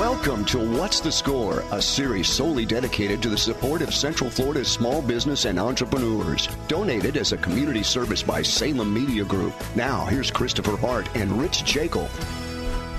Welcome to What's the Score, a series solely dedicated to the support of Central Florida's small business and entrepreneurs. Donated as a community service by Salem Media Group. Now, here's Christopher Hart and Rich Jekyll.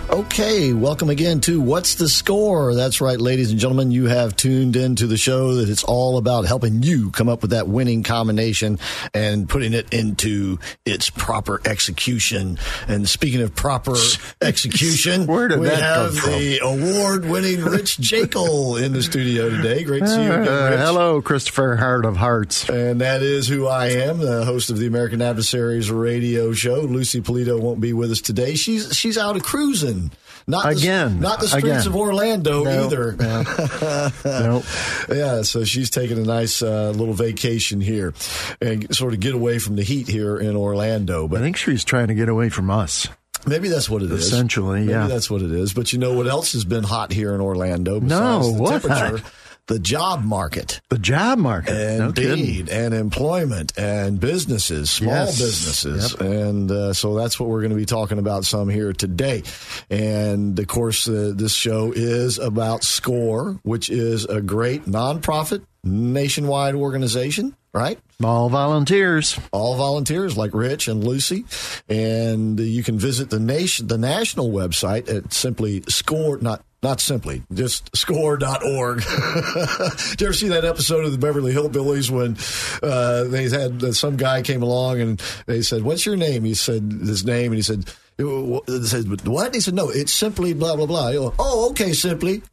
Okay, welcome again to What's the Score? That's right, ladies and gentlemen, you have tuned in to the show that it's all about helping you come up with that winning combination and putting it into its proper execution. And speaking of proper execution, Where did we that have come the award-winning Rich Jekyll in the studio today. Great to see you again, Uh, hello, Christopher Heart of Hearts. And that is who I am, the host of the American Adversaries radio show. Lucy Polito won't be with us today. She's she's out of cruising. Not the- Again. not the streets Again. of Orlando No, either. Nope. Yeah, so she's taking a nice uh, little vacation here and sort of get away from the heat here in Orlando. But I think she's trying to get away from us. maybe that's what it is. Essentially, maybe yeah. that's what it is. But you know what else has been hot here in Orlando? No, Besides the what? temperature, the job market. The job market. no. Indeed, and employment and businesses, small Yes. businesses, Yep. and uh, so that's what we're going to be talking about some here today. And of course, uh, this show is about SCORE, which is a great nonprofit nationwide organization, right? All volunteers. all volunteers like Rich and Lucy. And you can visit the nation, the national website at simply score, not, not simply, just score.org. Did you ever see that episode of the Beverly Hillbillies when uh, they had uh, some guy came along and they said, What's your name? He said his name and he said, they said, what? He said, no, it's simply blah, blah, blah. Go, oh, okay, simply.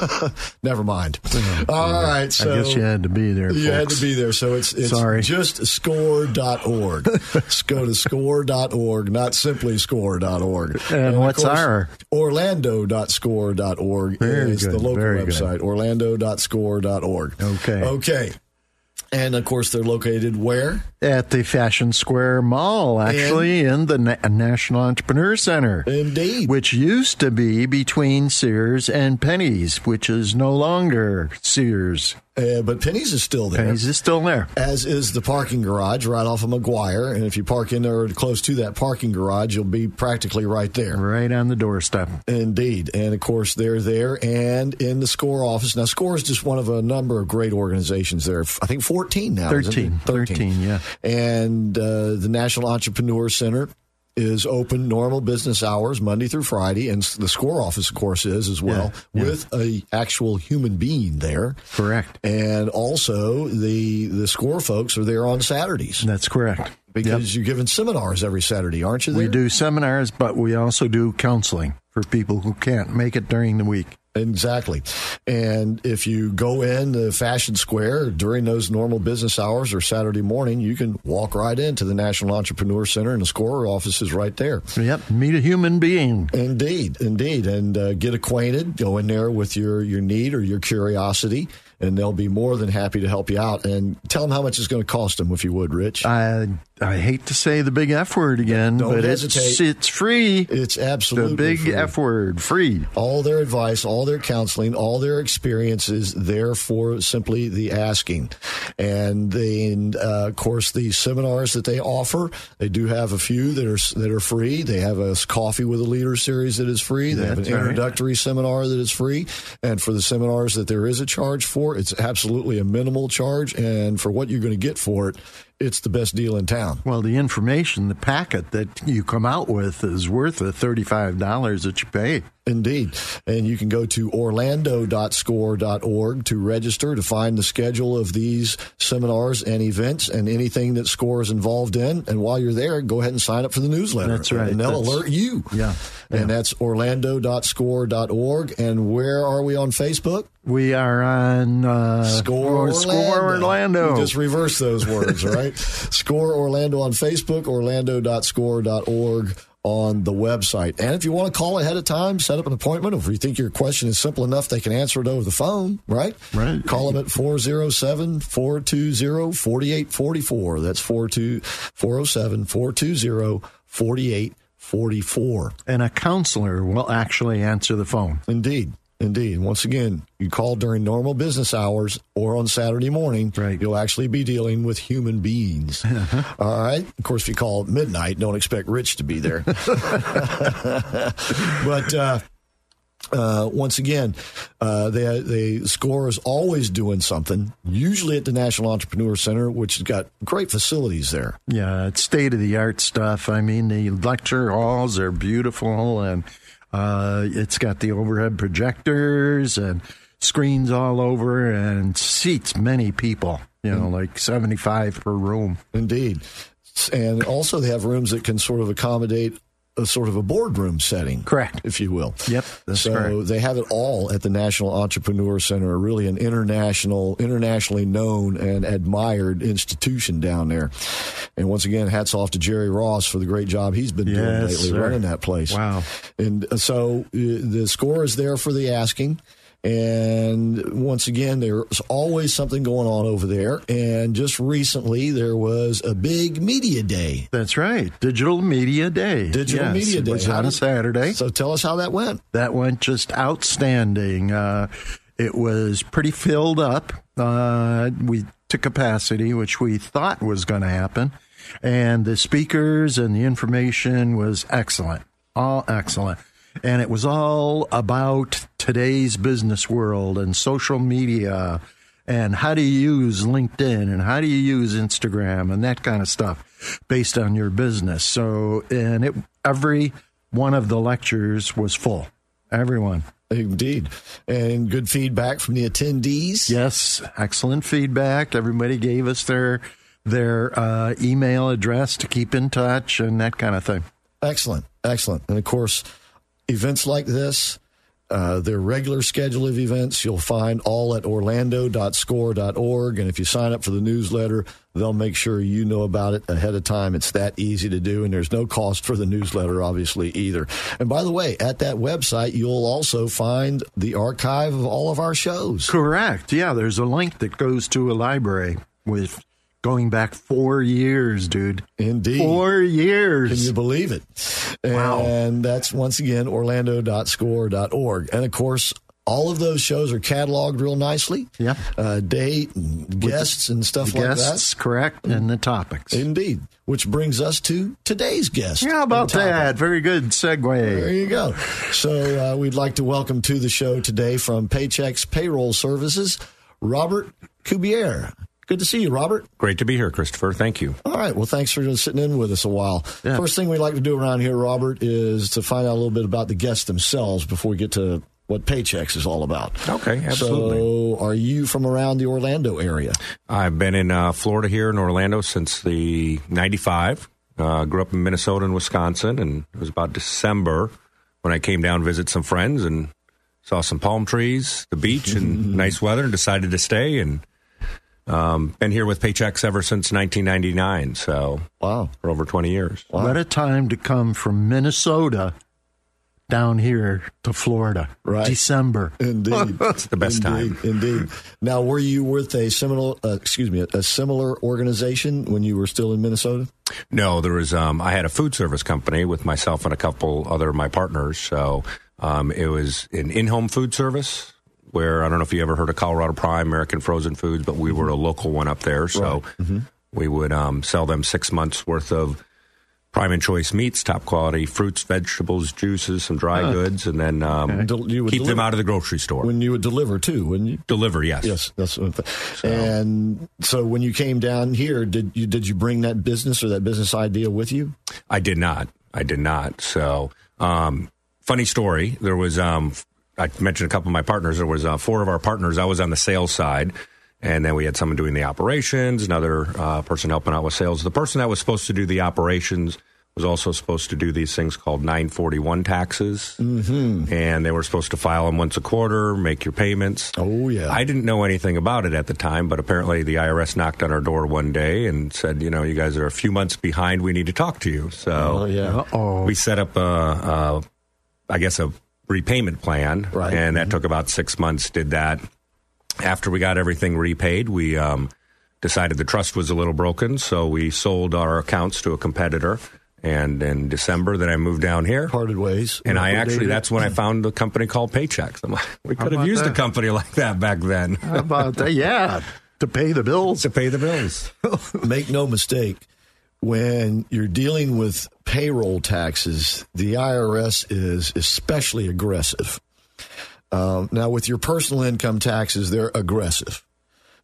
Never mind. All right. So I guess you had to be there. you had to be there. So it's, it's Sorry. just score.org. Go to score.org, not simply score.org. And of what's course, our- Orlando.score.org Very is the good, local very good. website. Orlando.score.org. Okay. Okay. And of course, they're located where? At the Fashion Square Mall, actually, in the Na- National Entrepreneur Center. Indeed. Which used to be between Sears and Penny's, which is no longer Sears. Uh, but Penny's is still there. Penny's is still there. as is the parking garage right off of Maguire. And if you park in there or close to that parking garage, you'll be practically right there. Right on the doorstep. Indeed. And of course, they're there and in the SCORE office. Now, SCORE is just one of a number of great organizations there. I think 14 now. isn't it? 13. 13, yeah. And uh, the National Entrepreneur Center is open normal business hours Monday through Friday, and the SCORE office, of course, is as well Yeah, yeah. with a actual human being there. Correct. And also, the the SCORE folks are there on Saturdays That's correct. because you're giving seminars every Saturday, aren't you? There? We do seminars, but we also do counseling for people who can't make it during the week. Exactly. And if you go in the Fashion Square during those normal business hours or Saturday morning, you can walk right into the National Entrepreneur Center and the Score office is right there. Yep, meet a human being. Indeed, indeed. And uh, get acquainted, go in there with your, your need or your curiosity, and they'll be more than happy to help you out. And tell them how much it's going to cost them, if you would, Rich. I I hate to say the big F word again, Don't but it's hesitate. it's free. it's absolutely The big free. F word, free. all their advice, all their counseling, all their experiences there for simply the asking. And then, uh, of course, the seminars that they offer, they do have a few that are that are free. They have a coffee with a leader series that is free. They have an That's right. introductory seminar that is free. And for the seminars that there is a charge for, it's absolutely a minimal charge. And for what you're going to get for it, it's the best deal in town. Well, the information, the packet that you come out with is worth the thirty-five dollars that you pay. Indeed. And you can go to orlando.score.org to register to find the schedule of these seminars and events and anything that SCORE is involved in. And while you're there, go ahead and sign up for the newsletter. That's right. And they'll That's- alert you. Yeah. And that's orlando.score.org. And where are we on Facebook? We are on uh, Score Orlando. Score Orlando. You just reverse those words, all right? Score Orlando on Facebook, orlando.score.org on the website. And if you want to call ahead of time, set up an appointment. If you think your question is simple enough, they can answer it over the phone, right? Right. Call them at 407 420 4844. That's 407 420 4844. And a counselor will actually answer the phone. Indeed. Indeed. Once again, you call during normal business hours or on Saturday morning, Right. you'll actually be dealing with human beings. All right. Of course, if you call at midnight, don't expect Rich to be there. but uh, uh, once again, uh, they, they score is always doing something. Usually at the National Entrepreneur Center, which has got great facilities there. Yeah, it's state of the art stuff. I mean, the lecture halls are beautiful, and uh, it's got the overhead projectors and screens all over, and seats many people. You know, like seventy-five per room. Indeed. And also, they have rooms that can sort of accommodate a sort of a boardroom setting. Correct. If you will. Yep, that's so correct. they have it all at the National Entrepreneur Center, really an international, internationally known and admired institution down there. And once again, hats off to Jerry Ross for the great job he's been doing lately sir. running that place. Wow. And uh, so uh, the score is there for the asking. And once again, there's always something going on over there. And just recently, there was a big media day. That's right, Digital Media Day. Digital Yes, Media Day. was on a Saturday. So tell us how that went. that went just outstanding. Uh, it was pretty filled up uh, we to capacity, which we thought was going to happen, and the speakers and the information was excellent, all excellent, and it was all about today's business world and social media. And how do you use LinkedIn and how do you use Instagram and that kind of stuff based on your business? So, and it, every one of the lectures was full. Everyone. Indeed. And good feedback from the attendees. Yes, excellent feedback. Everybody gave us their their uh, email address to keep in touch and that kind of thing. Excellent. Excellent. And of course, events like this, uh, their regular schedule of events, you'll find all at orlando.score.org. And if you sign up for the newsletter, they'll make sure you know about it ahead of time. It's that easy to do. And there's no cost for the newsletter, obviously, either. And by the way, at that website, you'll also find the archive of all of our shows. Correct. Yeah, there's a link that goes to a library with going back four years, dude. Indeed. Four years. Can you believe it? Wow. And that's once again orlando.score.org. And of course, all of those shows are cataloged real nicely. Yeah. Uh, date and guests and stuff the like guests, correct, and the topics. Indeed. Which brings us to today's guest. Yeah, about that? Very good segue. There you go. So uh, we'd like to welcome to the show today from Paychex Payroll Services, Robert Cubier. Good to see you, Robert. Great to be here, Christopher. Thank you. All right. Well, thanks for sitting in with us a while. Yeah. First thing we like to do around here, Robert, is to find out a little bit about the guests themselves before we get to what Paychex is all about. Okay, absolutely. So, are you from around the Orlando area? I've been in uh, Florida here in Orlando since the 95. Uh, grew up in Minnesota and Wisconsin, and it was about December when I came down to visit some friends and saw some palm trees, the beach, and nice weather, and decided to stay. And um, been here with Paychex ever since 1999, so Wow. for over 20 years. What a time to come from Minnesota down here to Florida. Right. December. Indeed, It's the best indeed, time. Indeed. Now, were you with a similar, uh, excuse me, a similar organization when you were still in Minnesota? No, there was. Um, I had a food service company with myself and a couple other of my partners. So um, it was an in-home food service where I don't know if you ever heard of Colorado Prime, American Frozen Foods, but we were a local one up there. So we would um, sell them six months worth of prime and choice meats, top quality fruits, vegetables, juices, some dry goods, and then um, Del- would keep them out of the grocery store. When you would deliver too, wouldn't you? Deliver, yes. Yes, that's what I'm and so when you came down here, did you did you bring that business or that business idea with you? I did not. I did not. So, um, funny story. There was, um, I mentioned a couple of my partners. There was uh, four of our partners. I was on the sales side, and then we had someone doing the operations, another uh, person helping out with sales. The person that was supposed to do the operations was also supposed to do these things called 941 taxes, mm-hmm. and they were supposed to file them once a quarter, make your payments. Oh, yeah. I didn't know anything about it at the time, but apparently the IRS knocked on our door one day and said, you know, you guys are a few months behind. We need to talk to you. So Oh, yeah. Oh, we set up a, a I guess a repayment plan, Right. and that took about six months. Did that after we got everything repaid, we um, decided the trust was a little broken, so we sold our accounts to a competitor. And in December, then I moved down here. Parted ways. And I actually, that's when I found a company called Paychex. I'm like, we could have about used a company like that back then how about that? Yeah, to pay the bills. to pay the bills. Make no mistake, when you're dealing with payroll taxes, the IRS is especially aggressive. Um, now, with your personal income taxes, they're aggressive.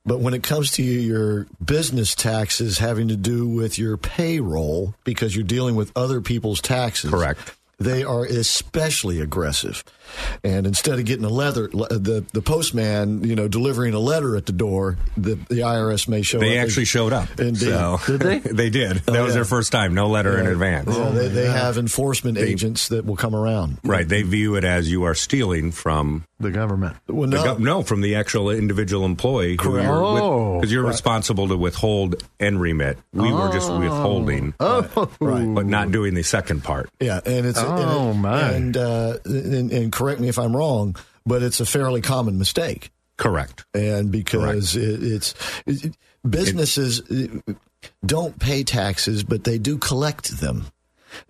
But when it comes to your business taxes having to do with your payroll, because you're dealing with other people's taxes, Correct. They are especially aggressive, and instead of getting a leather, the the postman, you know, delivering a letter at the door, the the IRS may show up. They up. actually showed up. Indeed. So, Did they? they did. That oh, was yeah. their first time. No letter in advance. Yeah, they, they have enforcement agents that will come around. Right. They view it as you are stealing from The government. Well, the no, gov- no, from the actual individual employee. Correct. Oh. Because you're responsible to withhold and remit. We were just withholding, Oh, Right. but not doing the second part. yeah, and it's Oh, and, my. and, uh, and and correct me if I'm wrong, but it's a fairly common mistake. Correct. and because it, it's it, businesses uh, don't pay taxes, but they do collect them,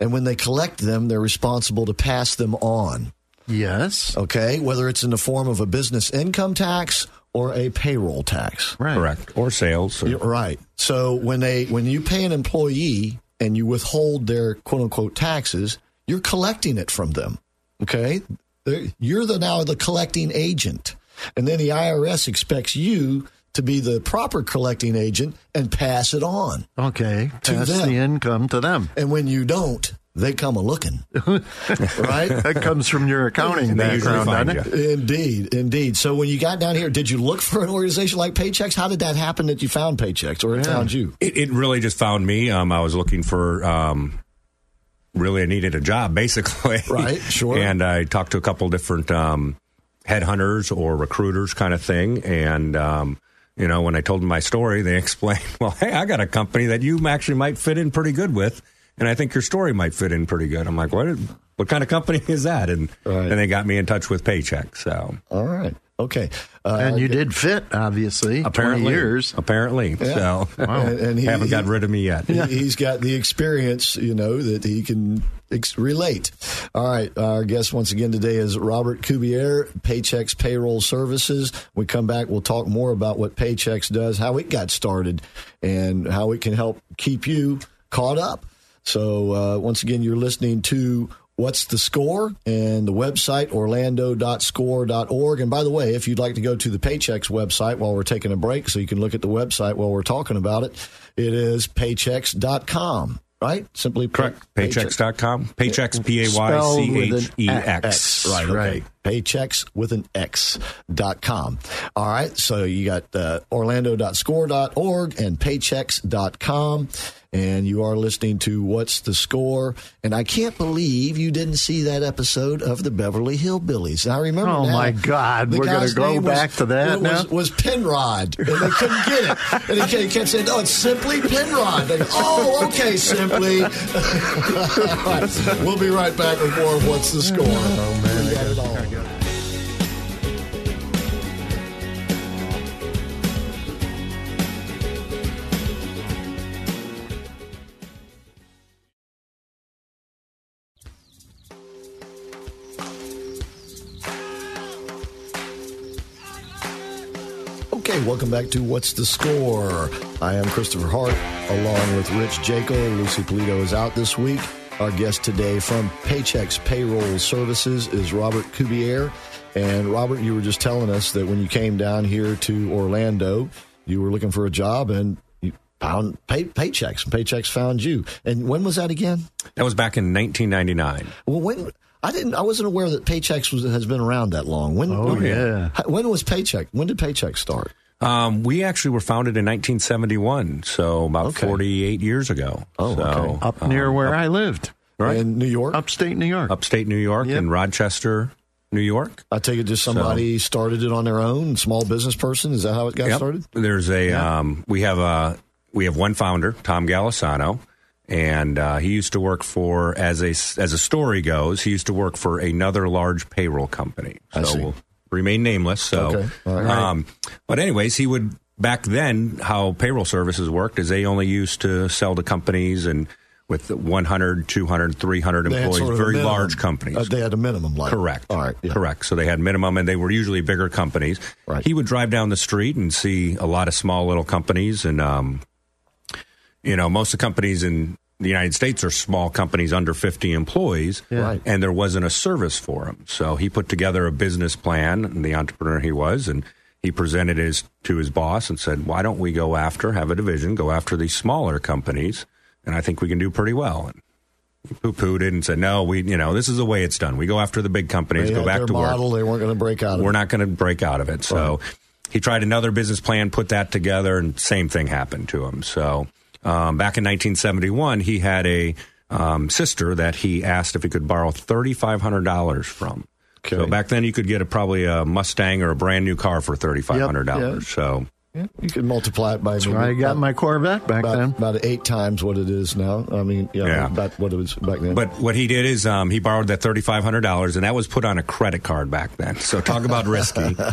and when they collect them, they're responsible to pass them on. Yes. Okay, whether it's in the form of a business income tax or a payroll tax. Right. Correct. Or sales. or- Right. So when they when you pay an employee and you withhold their quote unquote taxes, you're collecting it from them. Okay, They're- you're the now the collecting agent, and then the IRS expects you to be the proper collecting agent and pass it on. Okay. To Pass them. the income to them. And when you don't, they come a looking. right? That comes from your accounting background, doesn't it? Indeed, indeed. So when you got down here, did you look for an organization like Paychex? How did that happen that you found Paychex or it found you? It, it really just found me. Um, I was looking for. Um, really, I needed a job, basically. Right, sure. and I talked to a couple different um, headhunters or recruiters, kind of thing. And um, you know, when I told them my story, they explained, "Well, hey, I got a company that you actually might fit in pretty good with." And I think your story might fit in pretty good. I'm like, what? What kind of company is that? And Right. and they got me in touch with Paycheck. So All right. Okay. Uh, And you did fit, obviously. apparently, years. apparently, so And, and he, haven't got rid of me yet. he- He's got the experience, you know, that he can ex- relate. All right. Our guest once again today is Robert Cubier, Paychex Payroll Services. We come back, we'll talk more about what Paychex does, how it got started, and how it can help keep you caught up. So, uh, once again, you're listening to What's the Score and the website, orlando.score.org. And by the way, if you'd like to go to the Paychex website while we're taking a break so you can look at the website while we're talking about it, it is paychex.com right? Simply pay- Correct. Paychex.com. Paychex, P A Y C H E X. X. Right, okay. Right. Paychex with an X dot com. All right. So you got uh, orlando.score.org and paychex.com. And you are listening to What's the Score? And I can't believe you didn't see that episode of the Beverly Hillbillies. I remember. Oh, now, my God. We're gonna go name was- back to that was, now? Was Penrod, and they couldn't get it. And he kept, he kept saying, "No, oh, it's simply Penrod." They go, oh, okay, simply. All right. We'll be right back with more of What's the Score. Oh man, welcome back to What's the Score? I am Christopher Hart, along with Rich Jaco. Lucy Polito is out this week. Our guest today from Paychex Payroll Services is Robert Cubier. And Robert, you were just telling us that when you came down here to Orlando, you were looking for a job and you found pay, Paychex, and Paychex found you. And when was that again? That was back in 1999. Well, when I didn't, I wasn't aware that Paychex was, has been around that long. When? Oh, yeah. When was Paycheck? When did Paycheck start? Um, we actually were founded in 1971, so about Okay. 48 years ago. Oh, so, okay. Up near um, where I lived, right. In New York? upstate New York. upstate New York Yep. in Rochester, New York. I take it just somebody started it on their own, small business person. Is that how it got Yep. started? There's a um, we have a we have one founder, Tom Golisano, and uh, he used to work for as a as a story goes, he used to work for another large payroll company. So I see. we'll remain nameless. So, Okay. Right. um, but anyways, he would back then how payroll services worked is they only used to sell to companies and with 100, 200, 300 They employees, sort of very minimum. large companies. Uh, they had a minimum, like Correct. All right, yeah. Correct. So they had minimum, and they were usually bigger companies. Right. He would drive down the street and see a lot of small little companies, and um, you know, most of the companies in the United States are small companies under 50 employees, Right. and there wasn't a service for them. So he put together a business plan, and the entrepreneur he was, and he presented his to his boss and said, "Why don't we go after, have a division, go after these smaller companies, and I think we can do pretty well." And poo pooed it and said, no, we, you know, this is the way it's done. We go after the big companies, They go back to model. work. They weren't going to break out. Of We're not going to break out of it. So he tried another business plan, put that together, and same thing happened to him. So um, back in 1971, he had a um, sister that he asked if he could borrow $3,500 from. So back then, you could get a, probably a Mustang or a brand new car for $3,500. Yep, yeah. So Yeah, you can multiply it by. That's why I got my Corvette back about, then. about eight times what it is now. I mean, yeah, Yeah. about what it was back then. But what he did is um, he borrowed that thirty five hundred dollars, and that was put on a credit card back then. So talk about risky.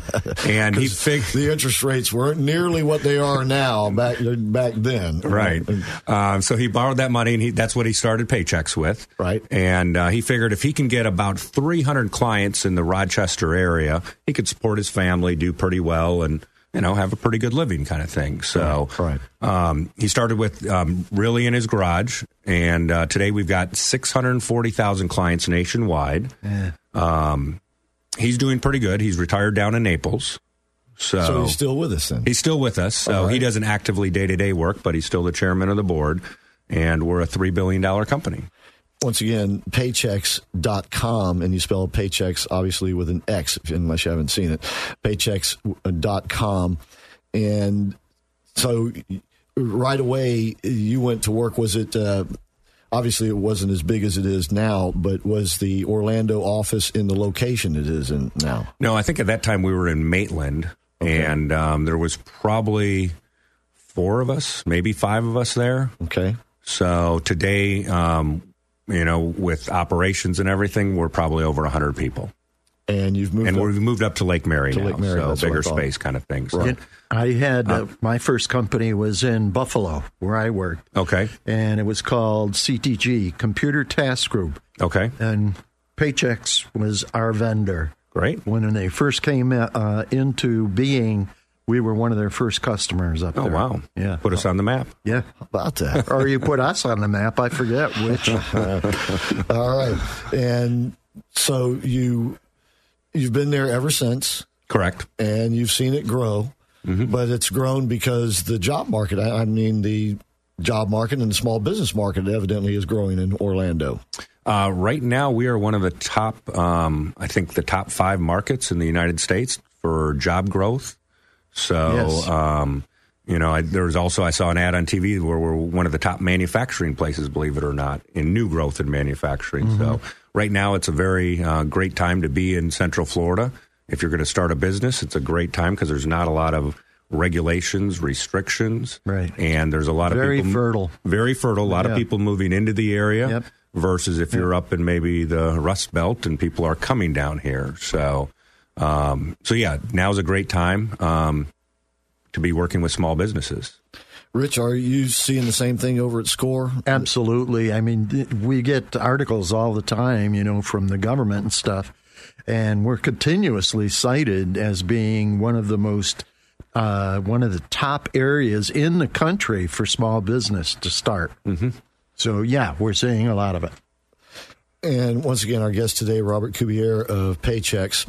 And he figured. the interest rates weren't nearly what they are now back back then. Right. Um, so he borrowed that money, and he, that's what he started Paychex with. Right. And uh, he figured if he can get about 300 clients in the Rochester area, he could support his family, do pretty well, and you know have a pretty good living kind of thing. So Right. Um, he started with um, really in his garage, and uh, today we've got 640,000 clients nationwide. Um, he's doing pretty good. He's retired down in Naples. So, So he's still with us then. He's still with us. So right. he doesn't actively day to day work, but he's still the chairman of the board. And we're a $3 billion company. Once again, paychex.com, and you spell Paychex obviously with an X, unless you haven't seen it. Paychex.com. And so right away, you went to work. Was it, uh, obviously, it wasn't as big as it is now, but was the Orlando office in the location it is in now? No, I think at that time we were in Maitland, and um, there was probably four of us, maybe five of us there. Okay. So today, um, you know, with operations and everything, we're probably over 100 people. And you've moved And up- we've moved up to Lake Mary To now, Lake Mary, so that's what I bigger space kind of thing. So. It- I had uh, my first company was in Buffalo, where I worked, Okay, and it was called CTG, Computer Task Group, okay, and Paychex was our vendor. great. When they first came uh, into being, we were one of their first customers up Oh, there. Oh, wow. Yeah, Put us on the map. yeah. about that. or you put us on the map. I forget which. All right. And so you you've been there ever since Correct. and you've seen it grow. But it's grown because the job market, I I mean the job market and the small business market evidently is growing in Orlando. Uh, right now, we are one of the top, um, I think, the top five markets in the United States for job growth. So, Yes. um, you know, I, there was also I saw an ad on TV where we're one of the top manufacturing places, believe it or not, in new growth in manufacturing. So, right now, it's a very uh, great time to be in Central Florida. If you're going to start a business, it's a great time because there's not a lot of regulations, restrictions, Right. And there's a lot of Very people fertile. very fertile. A lot Yeah. of people moving into the area Yep. versus if you're up in maybe the Rust Belt and people are coming down here. So, um, so yeah, now's a great time um, to be working with small businesses. Rich, are you seeing the same thing over at Score? Absolutely. I mean, we get articles all the time, you know, from the government and stuff, and we're continuously cited as being one of the most, uh, one of the top areas in the country for small business to start. Mm-hmm. So, yeah, we're seeing a lot of it. And once again, our guest today, Robert Cubier of Paychex.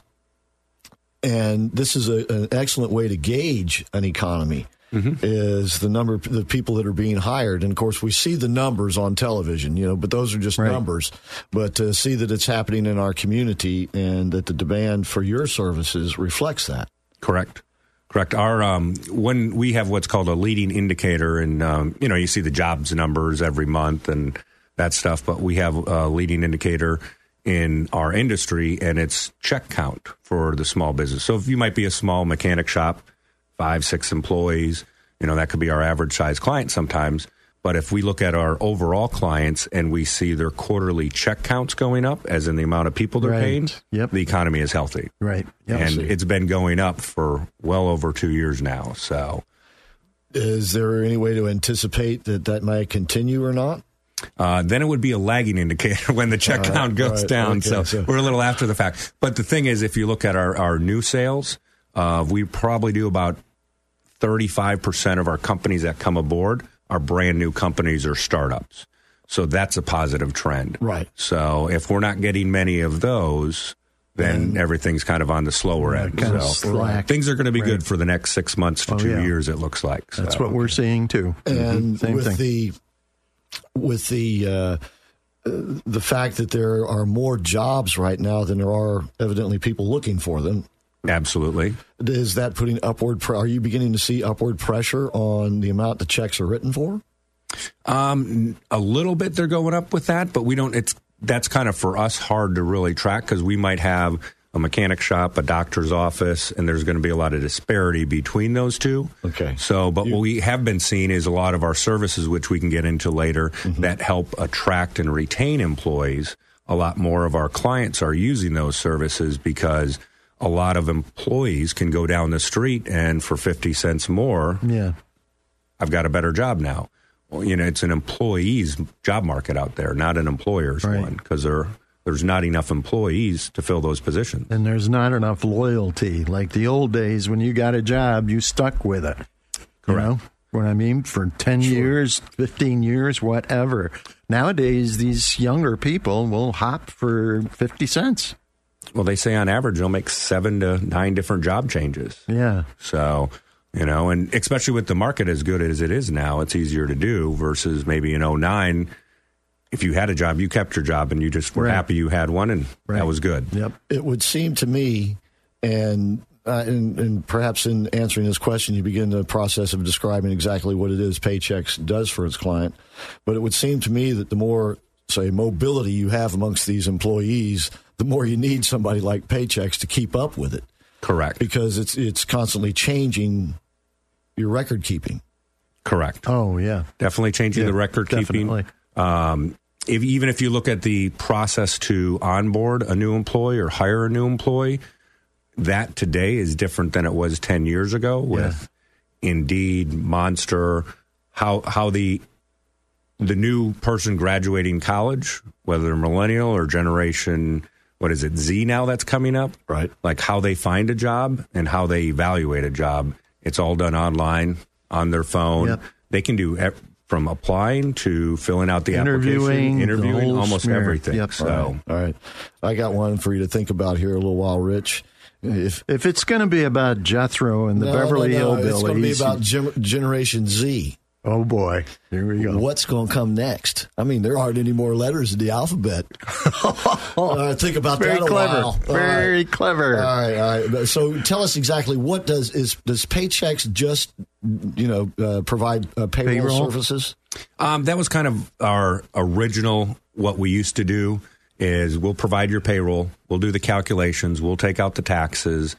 And this is a, an excellent way to gauge an economy. Is the number of the people that are being hired, and of course we see the numbers on television, you know, but those are just Right. numbers. But to see that it's happening in our community and that the demand for your services reflects that. Correct. Correct. Our um, when we have what's called a leading indicator, and um, you know you see the jobs numbers every month and that stuff, but we have a leading indicator in our industry, and it's check count for the small business. So if you might be a small mechanic shop, five six employees, you know that could be our average size client sometimes. But if we look at our overall clients and we see their quarterly check counts going up, as in the amount of people they're Right. paying, Yep. the economy is healthy Right. Yep. and it's been going up for well over two years now. So Is there any way to anticipate that that might continue or not? Uh, then it would be a lagging indicator when the check count goes right, down. okay, so, so- we're a little after the fact. But the thing is, if you look at our, our new sales, uh, we probably do about 35% of our companies that come aboard are brand new companies or startups. So that's a positive trend. Right. So if we're not getting many of those, then everything's kind of on the slower end. kind of So slack. things are going to be good for the next six months to Oh, two yeah. years. It looks like. That's So- what we're seeing too. and Mhm. Same with thing. the with the uh, the fact that there are more jobs right now than there are evidently people looking for them Absolutely. is that putting upward pre- are you beginning to see upward pressure on the amount the checks are written for Um, a little bit they're going up with that, but we don't. It's that's kind of for us hard to really track because we might have a mechanic shop, a doctor's office, and there's going to be a lot of disparity between those two. Okay. So, but what we have been seeing is a lot of our services, which we can get into later, mm-hmm. that help attract and retain employees. A lot more of our clients are using those services because a lot of employees can go down the street and for 50 cents more, yeah. I've got a better job now. Well, you know, it's an employee's job market out there, not an employer's Right. one, because there there's not enough employees to fill those positions. And there's not enough loyalty. Like the old days when you got a job, you stuck with it. You know what I mean? For 10 years, 15 years, whatever. Nowadays, these younger people will hop for 50 cents. Well, they say on average they'll make seven to nine different job changes. Yeah. So, you know, and especially with the market as good as it is now, it's easier to do versus maybe in 09, if you had a job, you kept your job and you just were Right. happy you had one and Right. that was good. Yep. it would seem to me and uh, and, and perhaps in answering this question, you begin the process of describing exactly what it is Paychex does for its client. But it would seem to me that the more, say, mobility you have amongst these employees, the more you need somebody like Paychex to keep up with it Correct. because it's it's constantly changing your record keeping. Correct. Oh, yeah. Definitely changing Yeah, the record definitely. keeping. Um, if, even if you look at the process to onboard a new employee or hire a new employee, that today is different than it was 10 years ago with Indeed, Monster, how, how the, the new person graduating college, whether they're millennial or generation, what is it, Z now that's coming up? Right. Like how they find a job and how they evaluate a job. It's all done online on their phone. Yep. They can do from applying to filling out the Interviewing, application, the interviewing, whole almost smear. everything. Yep. So All right, I got one for you to think about here a little while, Rich. If If it's going to be about Jethro and the No, Beverly no, no, Hillbillies, it's going to be about Gen- Generation Z. oh boy, here we go. What's going to come next? I mean, there aren't any more letters in the alphabet. Uh, think about Very that a clever. while. Very right. clever. All right, all right. So tell us exactly what does is does Paychex just you know uh, provide uh, payroll, Payroll? services? Um, that was kind of our original. What we used to do is we'll provide your payroll, we'll do the calculations, we'll take out the taxes,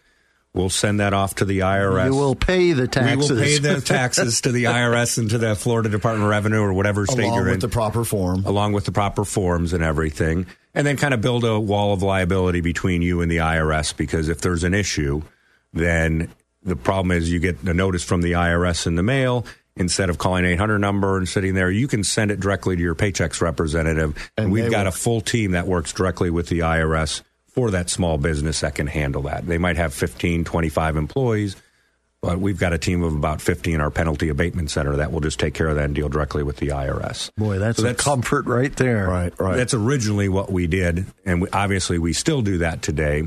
we'll send that off to the IRS. You will pay the taxes. We will pay the taxes to the IRS and to the Florida Department of Revenue or whatever state Along you're in. Along with the proper form. along with the proper forms and everything, and then kind of build a wall of liability between you and the IRS. Because if there's an issue, then the problem is you get a notice from the IRS in the mail. Instead of calling 800 number and sitting there, you can send it directly to your Paychex representative. And, And we've got will- a full team that works directly with the IRS for that small business that can handle that. They might have 15, 25 employees, but we've got a team of about 50 in our penalty abatement center that will just take care of that and deal directly with the IRS. Boy, that's, So a comfort right there. Right, right. That's originally what we did, and we, obviously we still do that today.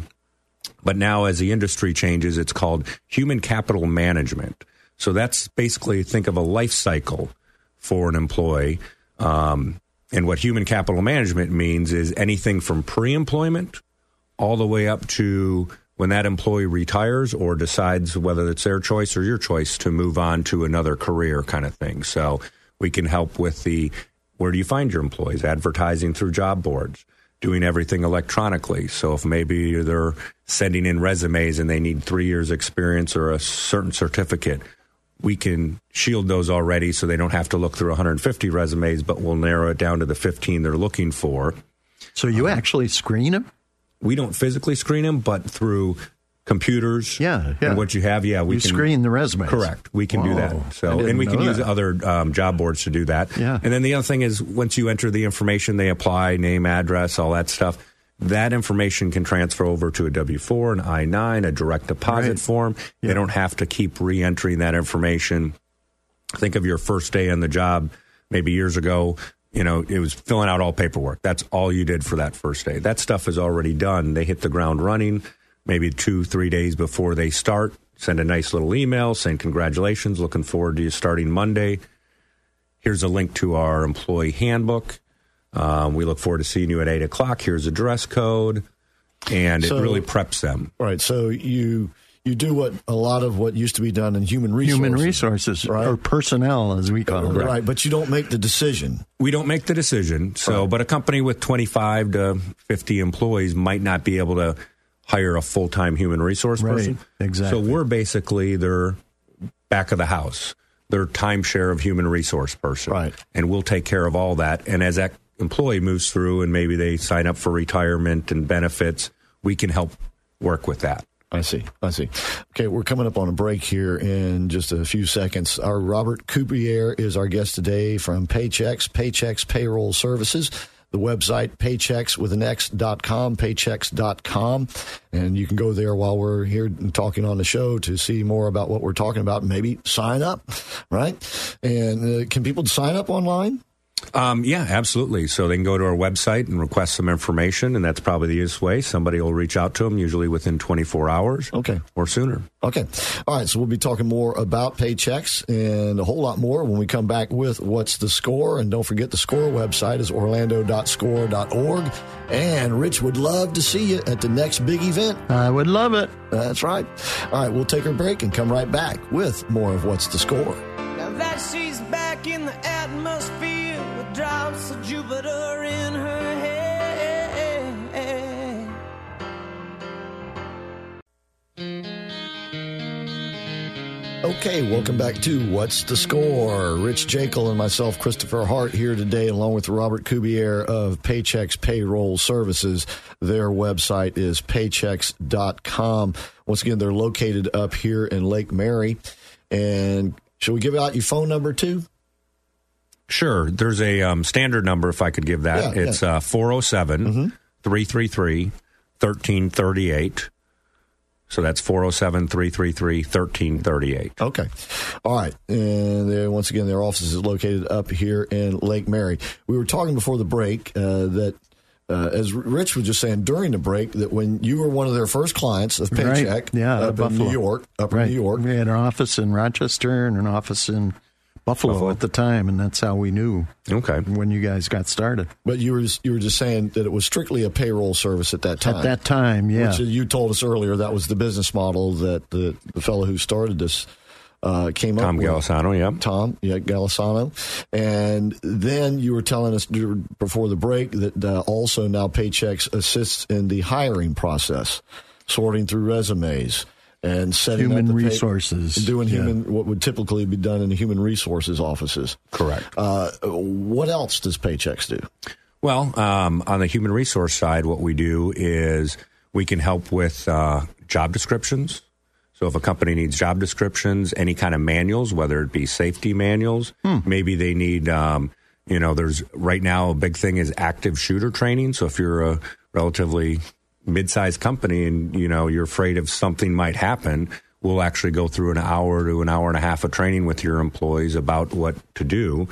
But now, as the industry changes, it's called human capital management. So that's basically think of a life cycle for an employee. Um, and what human capital management means is anything from pre-employment all the way up to when that employee retires or decides whether it's their choice or your choice to move on to another career kind of thing. So we can help with the where do you find your employees? Advertising through job boards, doing everything electronically. So if maybe they're sending in resumes and they need three years experience or a certain certificate, we can shield those already so they don't have to look through 150 resumes, but we'll narrow it down to the 15 they're looking for. So you um, actually screen them? We don't physically screen them, but through computers Yeah, yeah. and what you have, yeah, we you can screen the resumes. Correct. We can do that. So, and we can use that. other um, job boards to do that. Yeah. And then the other thing is, once you enter the information, they apply name, address, all that stuff. That information can transfer over to a W four, an I nine, a direct deposit Right. form. Yeah. They don't have to keep re-entering that information. Think of your first day on the job, maybe years ago. You know, it was filling out all paperwork. That's all you did for that first day. That stuff is already done. They hit the ground running maybe two, three days before they start. Send a nice little email saying, Congratulations, looking forward to you starting Monday. Here's a link to our employee handbook. Um, we look forward to seeing you at 8 o'clock. Here's a dress code. And So- it really preps them. Right. So you you do what a lot of what used to be done in human resources. Human resources, Right. or personnel, as we call them. Right, but you don't make the decision. We don't make the decision. So, but a company with 25 to 50 employees might not be able to hire a full time human resource Right, person. exactly. So, we're basically their back of the house, their timeshare of human resource person. Right. And we'll take care of all that. And as that employee moves through and maybe they sign up for retirement and benefits, we can help work with that. I see. I see. Okay, we're coming up on a break here in just a few seconds. Our Robert Coupier is our guest today from Paychex, Paychex Payroll Services. The website, Paychex with an X dot com, paychex.com. And you can go there while we're here talking on the show to see more about what we're talking about. Maybe sign up, right? And uh, can people sign up online? Um, yeah, absolutely. So they can go to our website and request some information, and that's probably the easiest way. Somebody will reach out to them, usually within 24 hours Okay. or sooner. Okay. All right. So we'll be talking more about Paychex and a whole lot more when we come back with What's the Score. And don't forget the score website is orlando.score.org. And Rich would love to see you at the next big event. I would love it. That's right. All right. We'll take our break and come right back with more of What's the Score. Now that she's back in the atmosphere with drops of Jupiter in her head. Okay, welcome back to What's the Score? Rich Jekyll and myself, Christopher Hart, here today, along with Robert Kubier of Paychex Payroll Services. Their website is paychex.com. Once again, they're located up here in Lake Mary. And shall we give out your phone number too? Sure. There's a um, standard number, if I could give that. Yeah, it's yeah. uh, 407 333 1338. So that's 407 333 1338. Okay. All right. And they, once again, their office is located up here in Lake Mary. We were talking before the break uh, that, uh, as Rich was just saying during the break, that when you were one of their first clients of Paycheck Right. Yeah, up in Buffalo. New York, up right. in New York, We had an office in Rochester and an office in Buffalo, Buffalo. at the time, and that's how we knew Okay. when you guys got started. but you were you were just saying that it was strictly a payroll service at that time. At that time, yeah. Which you told us earlier that was the business model that the, the fellow who started this uh, came Tom up with. Golisano, yeah. Tom, yeah, Golisano. And then you were telling us before the break that uh, also now Paychex assists in the hiring process, sorting through resumes and setting Human up the pay- resources, doing yeah. human what would typically be done in the human resources offices. Correct. Uh, what else does Paychex do? Well, um, on the human resource side, what we do is we can help with uh, job descriptions. So if a company needs job descriptions, any kind of manuals, whether it be safety manuals, maybe they need, um, you know, there's right now a big thing is active shooter training. So if you're a relatively mid-sized company and you know you're afraid of something might happen, we'll actually go through an hour to an hour and a half of training with your employees about what to do.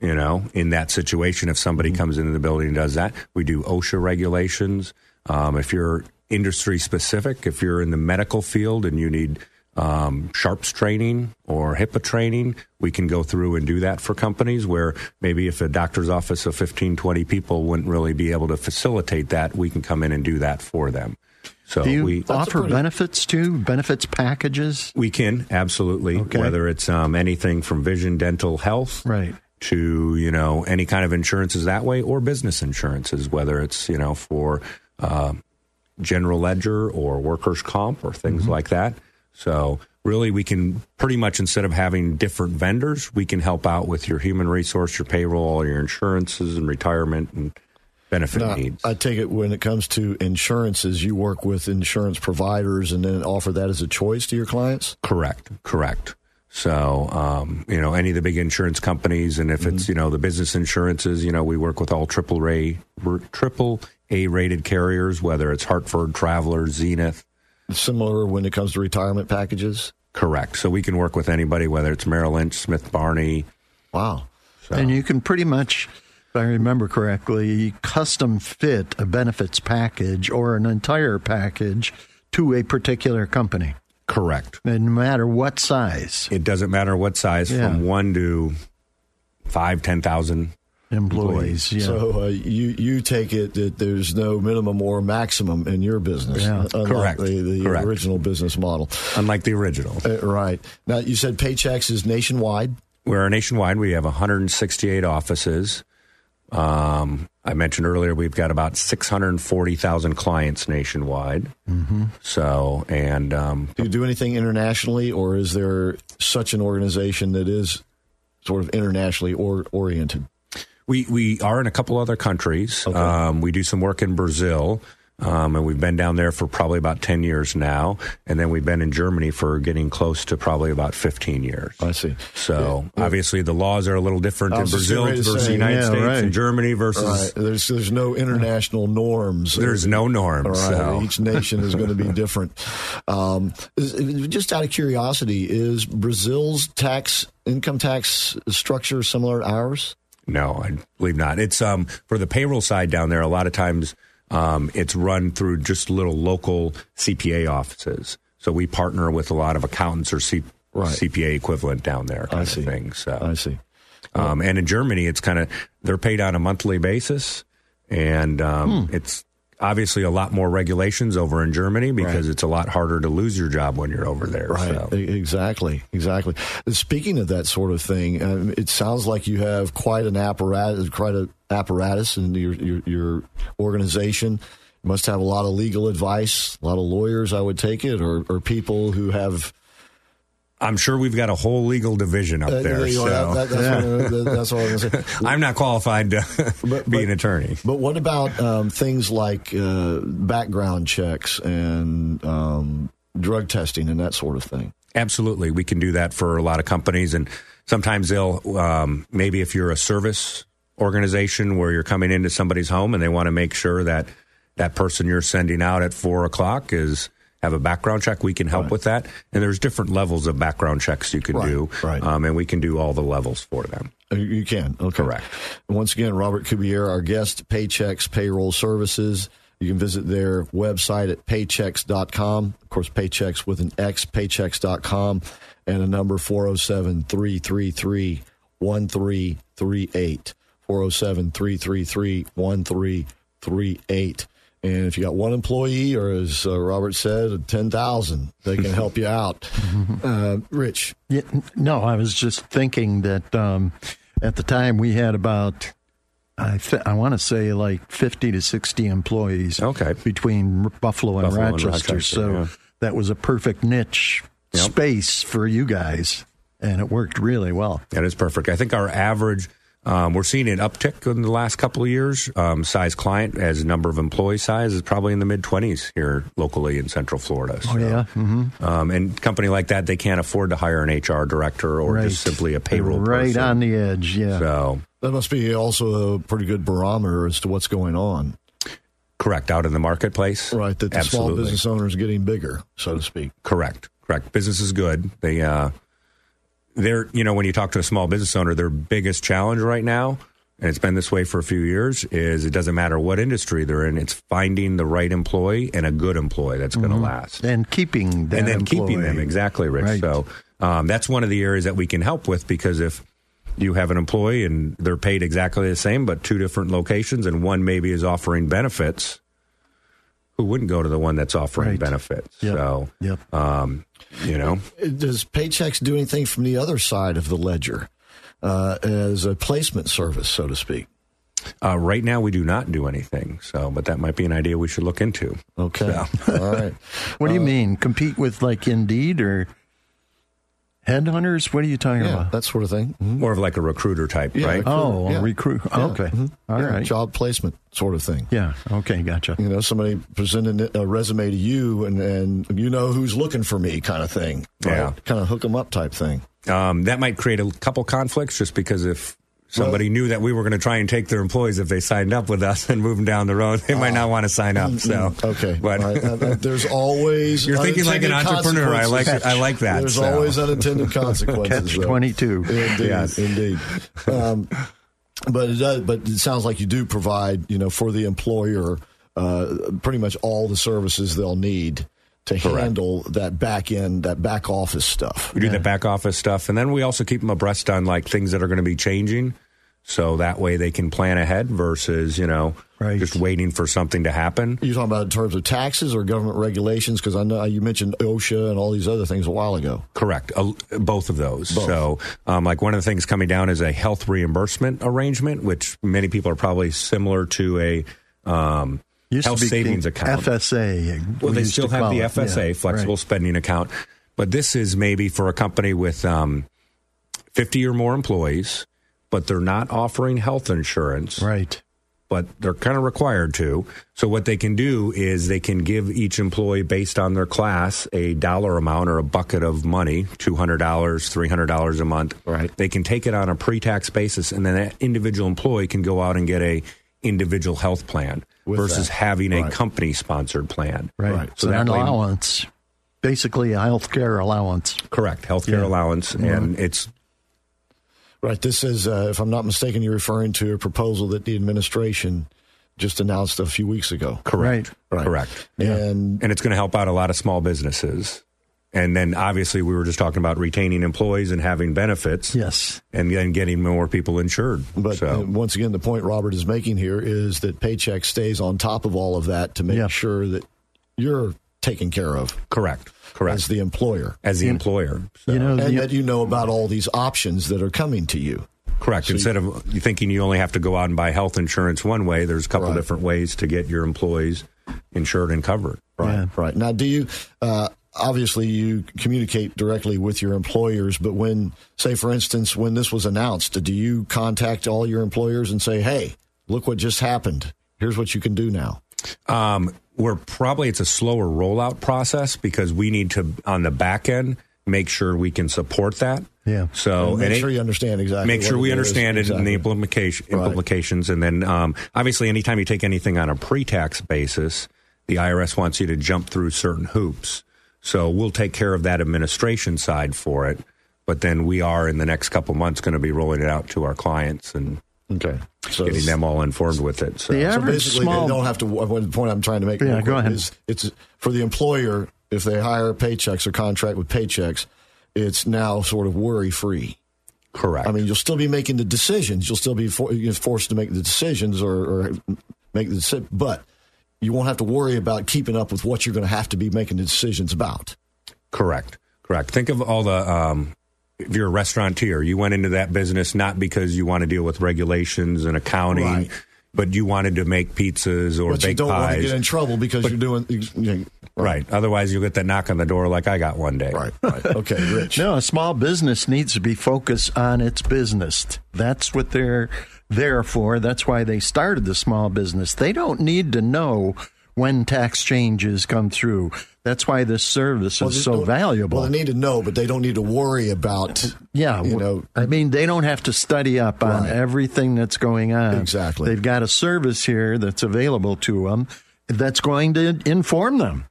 You know, in that situation, if somebody comes into the building and does that, we do OSHA regulations. Um, if you're industry specific, if you're in the medical field and you need um, sharps training or HIPAA training, we can go through and do that for companies where maybe if a doctor's office of 15, 20 people wouldn't really be able to facilitate that, we can come in and do that for them. So Do you we offer pretty- benefits too? Benefits packages? we can absolutely Okay. whether it's um, anything from vision, dental, health, Right. to you know any kind of insurances that way or business insurances whether it's you know for uh, general ledger or workers comp or things Mm-hmm. like that so really we can pretty much instead of having different vendors we can help out with your human resource your payroll your insurances and retirement and benefit Now, needs I take it when it comes to insurances, you work with insurance providers and then offer that as a choice to your clients. Correct, correct. So, um, you know, any of the big insurance companies, and if it's you know the business insurances, you know, we work with all triple A, triple A rated carriers, whether it's Hartford, Travelers, Zenith. Similar when it comes to retirement packages. Correct. So we can work with anybody, whether it's Merrill Lynch, Smith Barney. Wow. And you can pretty much, if I remember correctly, custom fit a benefits package or an entire package to a particular company, Correct. and no matter what size It doesn't matter what size, Yeah. from one to five, ten thousand. Employees. Yeah. So uh, you you take it that there's no minimum or maximum in your business, Yeah. Correct. the, the Correct. original business model. Unlike the original, Uh, right now, you said Paychex is nationwide. we're nationwide. We have 168 offices. Um, I mentioned earlier we've got about 640,000 clients nationwide. Mm-hmm. So, and um, Do you do anything internationally, or is there such an organization that is sort of internationally or, oriented? We we are in a couple other countries. Um, we do some work in Brazil. Um, and we've been down there for probably about 10 years now. And then we've been in Germany for getting close to probably about 15 years. I see. So obviously the laws are a little different in Brazil versus the United yeah, States right. and Germany versus Right. There's there's no international norms. there's no norms. right. So. Each nation is going to be different. Um, just out of curiosity, is Brazil's tax income tax structure similar to ours? No, I believe not. It's um for the payroll side down there. A lot of times, um, it's run through just little local CPA offices. So we partner with a lot of accountants or C- Right. CPA equivalent down there, kind I of see. thing. So, I see. um, and in Germany, it's kind of they're paid on a monthly basis, and um, Hmm. it's obviously a lot more regulations over in Germany because it's a lot harder to lose your job when you're over there. Right. So. Exactly. Exactly. Speaking of that sort of thing, um, it sounds like you have quite an apparatus, quite an apparatus in your, your, your organization. You must have a lot of legal advice, a lot of lawyers, I would take it, or, or people who have. I'm sure we've got a whole legal division up Uh, there. you know, so. that- that's, what, I- that's what I was going to say. I'm not qualified to But- be but- an attorney. But what about um, things like uh, background checks and um, drug testing and that sort of thing? Absolutely, we can do that for a lot of companies, and sometimes they'll um, maybe if you're a service organization where you're coming into somebody's home and they want to make sure that that person you're sending out at four o'clock is have a background check. We can help with that, and there's different levels of background checks you can Right, do, right. Um, and we can do all the levels for them. Uh, You can. Okay. Correct. Once again, Robert Cubier, our guest, Paychex Payroll Services. You can visit their website at paychex.com. Of course, paychex with an X, paychex.com, and a number 407 333 1338. 407 333 1338. And if you got one employee, or as uh, Robert said, 10,000, they can help you out. Uh, Rich, Yeah, no, I was just thinking that um, at the time we had about, I th- I want to say like fifty to sixty employees. Okay. between R- Buffalo and Buffalo and Rochester, Rochester, so yeah. that was a perfect niche Yep. space for you guys, and it worked really well. That is perfect. I think our average, um, we're seeing an uptick in the last couple of years. Um, size client as number of employee size is probably in the mid 20s here locally in Central Florida. Oh So, yeah, hmm Um, and company like that, they can't afford to hire an HR director or right. just simply a payroll right person. on the edge. Yeah, So that must be also a pretty good barometer as to what's going on. correct out in the marketplace. Right, that the small business owner is getting bigger, so to speak. Correct. Correct. Business is good. They, uh, they're, you know, when you talk to a small business owner, their biggest challenge right now, and it's been this way for a few years, is it doesn't matter what industry they're in, it's finding the right employee and a good employee that's going to last. and keeping them. and then keeping them exactly, Rich. Right. So um, that's one of the areas that we can help with because if you have an employee and they're paid exactly the same, but two different locations, and one maybe is offering benefits, who wouldn't go to the one that's offering Right. benefits? Yep. So, Yep. um, you know, Does Paychex do anything from the other side of the ledger uh, as a placement service, so to speak? uh, right now we do not do anything. So, but that might be an idea we should look into. Okay. So- All right. What do Uh, you mean? Compete with like Indeed or headhunters? What are you talking Yeah, about? that sort of thing. Mhm. More of like a recruiter type, Yeah, right? recruiter, Oh, yeah. a recruit. Yeah, Okay. mhm. All Yeah, right. Job placement sort of thing. Yeah. Okay. Gotcha. You know, somebody presenting a resume to you and, and you know who's looking for me kind of thing. Yeah. Kind of hook them up type thing. Um, that might create a couple conflicts just because if somebody knew that we were going to try and take their employees if they signed up with us and move them down the road, they might not want to sign up. So, Okay. but All right. Uh, uh, there's always You're thinking like an unintended entrepreneur. I like consequences. I like that. There's so. always unintended consequences. Catch 22. Indeed, Yes. indeed. Um, but it does, but it sounds like you do provide, you know, for the employer, uh, pretty much all the services they'll need to Correct. handle that back end, that back office stuff. We do the back office stuff, and then we also keep them abreast on like things that are going to be changing, so that way they can plan ahead versus you know Right. just waiting for something to happen. You talking about in terms of taxes or government regulations? Because I know you mentioned OSHA and all these other things a while ago. Correct, uh, both of those. Both. So, um, like one of the things coming down is a health reimbursement arrangement, which many people are probably similar to a um, Used health savings the account. FSA. Well, we they still have the. FSA, Yeah, flexible right. spending account, but this is maybe for a company with um, 50 or more employees, but they're not offering health insurance. Right. but they're kind of required to. So what they can do is they can give each employee based on their class a dollar amount or a bucket of money, $200, $300 a month. Right. They can take it on a pre-tax basis and then that individual employee can go out and get a individual health plan versus that. having a company sponsored plan. Right. Right. So So an that way- allowance, basically a health care allowance. Correct. Healthcare Yeah. allowance and it's Right. This is, uh, if I'm not mistaken, you're referring to a proposal that the administration just announced a few weeks ago. correct. Right. Correct. And and it's going to help out a lot of small businesses. And then obviously we were just talking about retaining employees and having benefits. Yes. and then getting more people insured. But so uh, once again, the point Robert is making here is that Paychex stays on top of all of that to make Yeah. sure that you're taken care of correct, correct. as the employer. As the employer, So- You know, and the- that you know about all these options that are coming to you. correct. Instead of thinking you only have to go out and buy health insurance one way, there's a couple Right. different ways to get your employees insured and covered. Right. Yeah. Right. Now, do you, uh, obviously, you communicate directly with your employers, but when, say, for instance, when this was announced, do you contact all your employers and say, hey, look what just happened? Here's what you can do now? Um, we're probably it's a slower rollout process because we need to on the back end make sure we can support that. Yeah. So And make and it- sure you understand exactly. make sure we it is. understand it and Exactly. the implementation Right. implications, and then um, obviously, anytime you take anything on a pre-tax basis, the IRS wants you to jump through certain hoops. So we'll take care of that administration side for it, but then we are in the next couple months going to be rolling it out to our clients and Okay. So getting them all informed with it. So The So basically, small. they don't have to. What the point I'm trying to make? Yeah, go ahead. Is it's for the employer if they hire Paychex or contract with Paychex, it's now sort of worry free. correct. I mean, you'll still be making the decisions. You'll still be for, you're forced to make the decisions or, or make the decision, but you won't have to worry about keeping up with what you're going to have to be making the decisions about. Correct. Correct. Think of all the. Um, if you're a restaurateur, you went into that business not because you want to deal with regulations and accounting, Right. but you wanted to make pizzas or But you don't want to get in trouble because you're doing you know, right. Otherwise, you'll get that knock on the door like I got one day. right, right. Okay, Rich. No, a small business needs to be focused on its business. That's what they're there for. That's why they started the small business. They don't need to know when tax changes come through. That's why this service Well, is so valuable. Well, they need to know, but they don't need to worry about. yeah, you know. I mean, they don't have to study up on Right. everything that's going on. Exactly. They've got a service here that's available to them that's going to inform them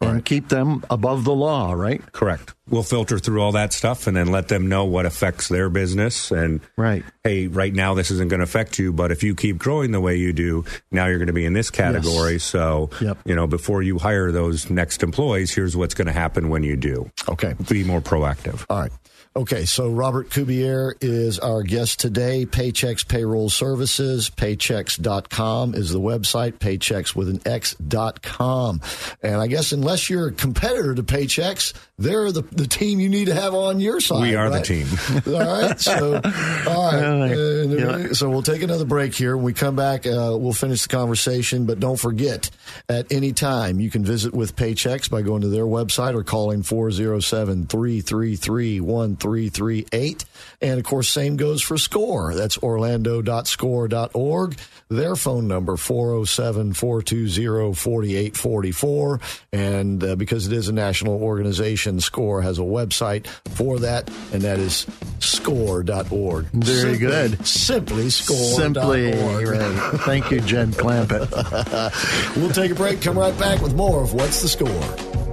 and keep them above the law, right? Correct. we'll filter through all that stuff and then let them know what affects their business. And Right. hey, right now this isn't going to affect you, but if you keep growing the way you do, now you're going to be in this category. So, Yep. you know, before you hire those next employees, here's what's going to happen when you do. Okay. Be more proactive. All right. Okay, so Robert Cubier is our guest today. Paychex Payroll Services, paychex.com is the website, paychex with an X.com. And I guess unless you're a competitor to Paychex, they're the, the team you need to have on your side. We are the team. all right. So, all right. Uh, Yeah. So we'll take another break here. When we come back, uh, we'll finish the conversation. But don't forget, at any time, you can visit with Paychex by going to their website or calling 407 333 1338. And of course, same goes for SCORE. That's orlando.score.org. Their phone number, 407 420 4844. And uh, because it is a national organization, SCORE has a website for that, and that is score.org. Very Simply- good. Simply score. Simply, right. Thank you, Jen Clampett. We'll take a break, come right back with more of What's the Score.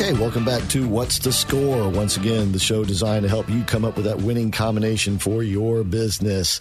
Okay, welcome back to What's the Score? Once again, the show designed to help you come up with that winning combination for your business.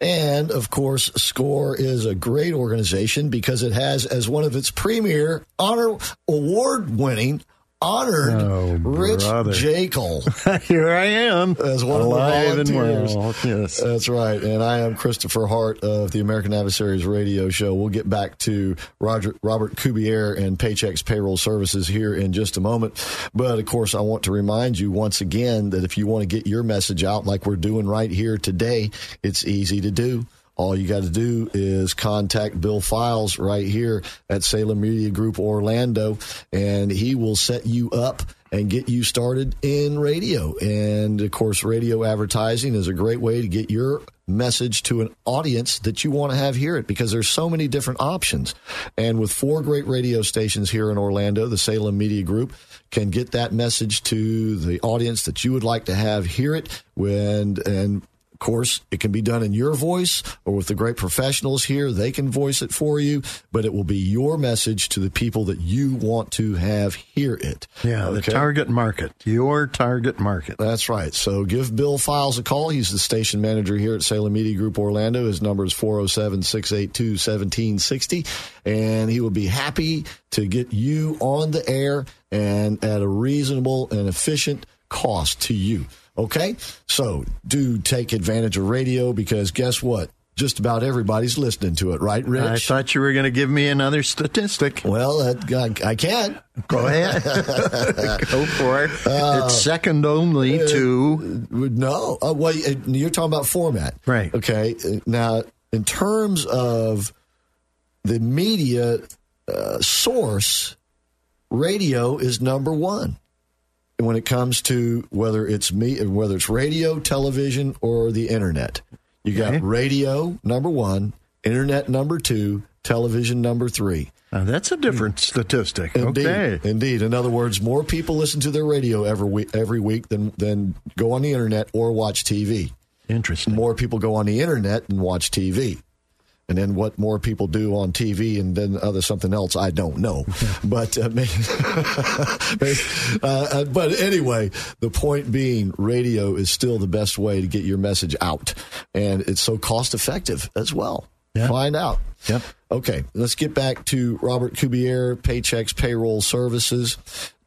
And of course, SCORE is a great organization because it has as one of its premier honor award winning honored Oh, Rich brother. Jekyll Here I am. as one of the Alive volunteers. well. Yes. That's right. And I am Christopher Hart of the American Adversaries Radio Show. We'll get back to Roger, Robert Cubier and Paychex Payroll Services here in just a moment. But of course, I want to remind you once again that if you want to get your message out like we're doing right here today, it's easy to do. All you got to do is contact Bill Files right here at Salem Media Group Orlando, and he will set you up and get you started in radio. And of course, radio advertising is a great way to get your message to an audience that you want to have hear it because there's so many different options. And with four great radio stations here in Orlando, the Salem Media Group can get that message to the audience that you would like to have hear it when and course, it can be done in your voice or with the great professionals here. They can voice it for you, but it will be your message to the people that you want to have hear it. Yeah, the target market. Your target market. That's right. So give Bill Files a call. He's the station manager here at Salem Media Group Orlando. His number is 407 682 1760. And he will be happy to get you on the air and at a reasonable and efficient cost to you. Okay? So do take advantage of radio because guess what? Just about everybody's listening to it, right, Rich? I thought you were going to give me another statistic. well, I, I can. Go ahead. Go for it. Uh, it's second only to. No. Uh, well, you're talking about format. Right. Okay. Now, in terms of the media uh, source, radio is number one when it comes to whether it's me, whether it's radio, television, or the internet. You got Okay. radio number one, internet number two, television number three. Now, that's a different statistic. Indeed, Okay. indeed. In other words, more people listen to their radio every week, every week than than go on the internet or watch TV. Interesting. More people go on the internet and watch TV. And then what more people do on TV and then other something else, I don't know. but uh, maybe, uh, uh, but anyway, the point being, radio is still the best way to get your message out, and it's so cost effective as well. Yeah. Find out. Yep. Okay, let's get back to Robert Cubier, Paychex Payroll Services.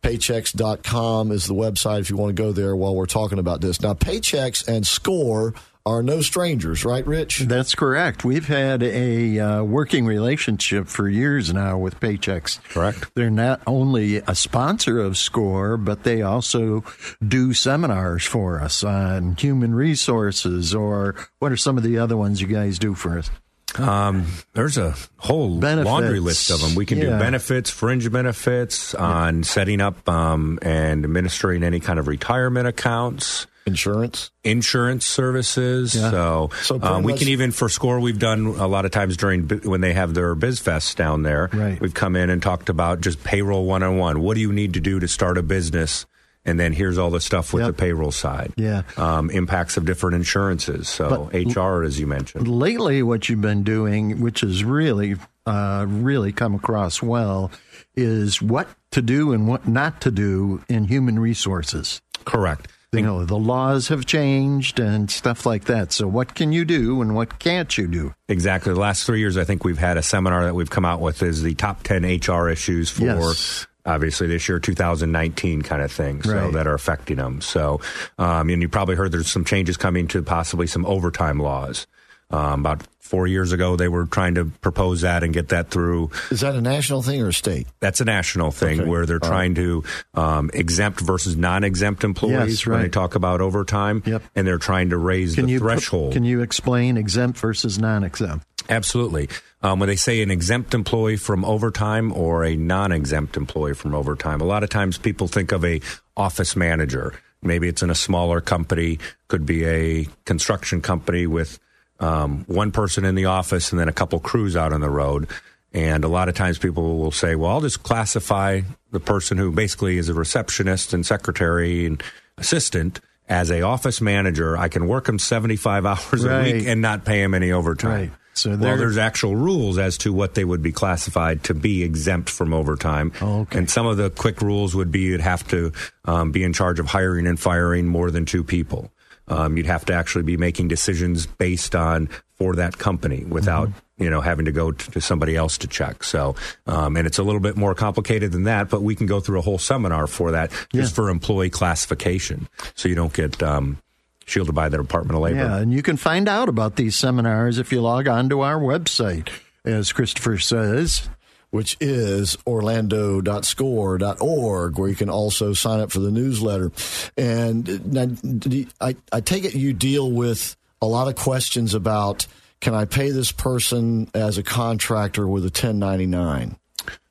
Paychex.com is the website if you want to go there while we're talking about this. Now, Paychex and Score are no strangers, right, Rich? That's correct. We've had a uh, working relationship for years now with Paychex. Correct. They're not only a sponsor of SCORE, but they also do seminars for us on human resources or what are some of the other ones you guys do for us? Um, there's a whole Benefits. laundry list of them. We can Yeah. do benefits, fringe benefits, on setting up um, and administering any kind of retirement accounts. Insurance. insurance services. Yeah. So, So um, we can even for score. We've done a lot of times during when they have their biz fests down there. Right. We've come in and talked about just payroll one on one. What do you need to do to start a business? and then here's all the stuff with Yep. the payroll side. Yeah. Um, impacts of different insurances. So But- HR, as you mentioned. Lately, what you've been doing, which has really, uh, really come across well, is what to do and what not to do in human resources. Correct. You know, the laws have changed and stuff like that. So, what can you do and what can't you do? Exactly. The last three years, I think we've had a seminar that we've come out with is the top 10 HR issues for Yes. obviously this year, 2019 kind of thing, so Right. that are affecting them. So, um, and you probably heard there's some changes coming to possibly some overtime laws. Um, about four years ago, they were trying to propose that and get that through. Is that a national thing or a state? That's a national thing Okay. where they're All trying to um, exempt versus non-exempt employees Yes, when they talk about overtime, Yep. and they're trying to raise Can the you threshold. Can you explain exempt versus non-exempt? Absolutely. Um, when they say an exempt employee from overtime or a non-exempt employee from overtime, a lot of times people think of a office manager. Maybe it's in a smaller company, could be a construction company with um, one person in the office and then a couple crews out on the road. And a lot of times people will say, well, I'll just classify the person who basically is a receptionist and secretary and assistant as a office manager. I can work him 75 hours a week and not pay him any overtime. Right. So well, there's actual rules as to what they would be classified to be exempt from overtime. Oh, okay. And some of the quick rules would be you'd have to um, be in charge of hiring and firing more than two people. Um, you'd have to actually be making decisions based on for that company without Mm-hmm. you know having to go to, to somebody else to check. So, um, and it's a little bit more complicated than that, but we can go through a whole seminar for that just for employee classification, so you don't get um, shielded by the Department of Labor. Yeah, and you can find out about these seminars if you log on to our website, as Christopher says. Which is orlando.score.org, where you can also sign up for the newsletter. And now, I, I take it you deal with a lot of questions about can I pay this person as a contractor with a 1099?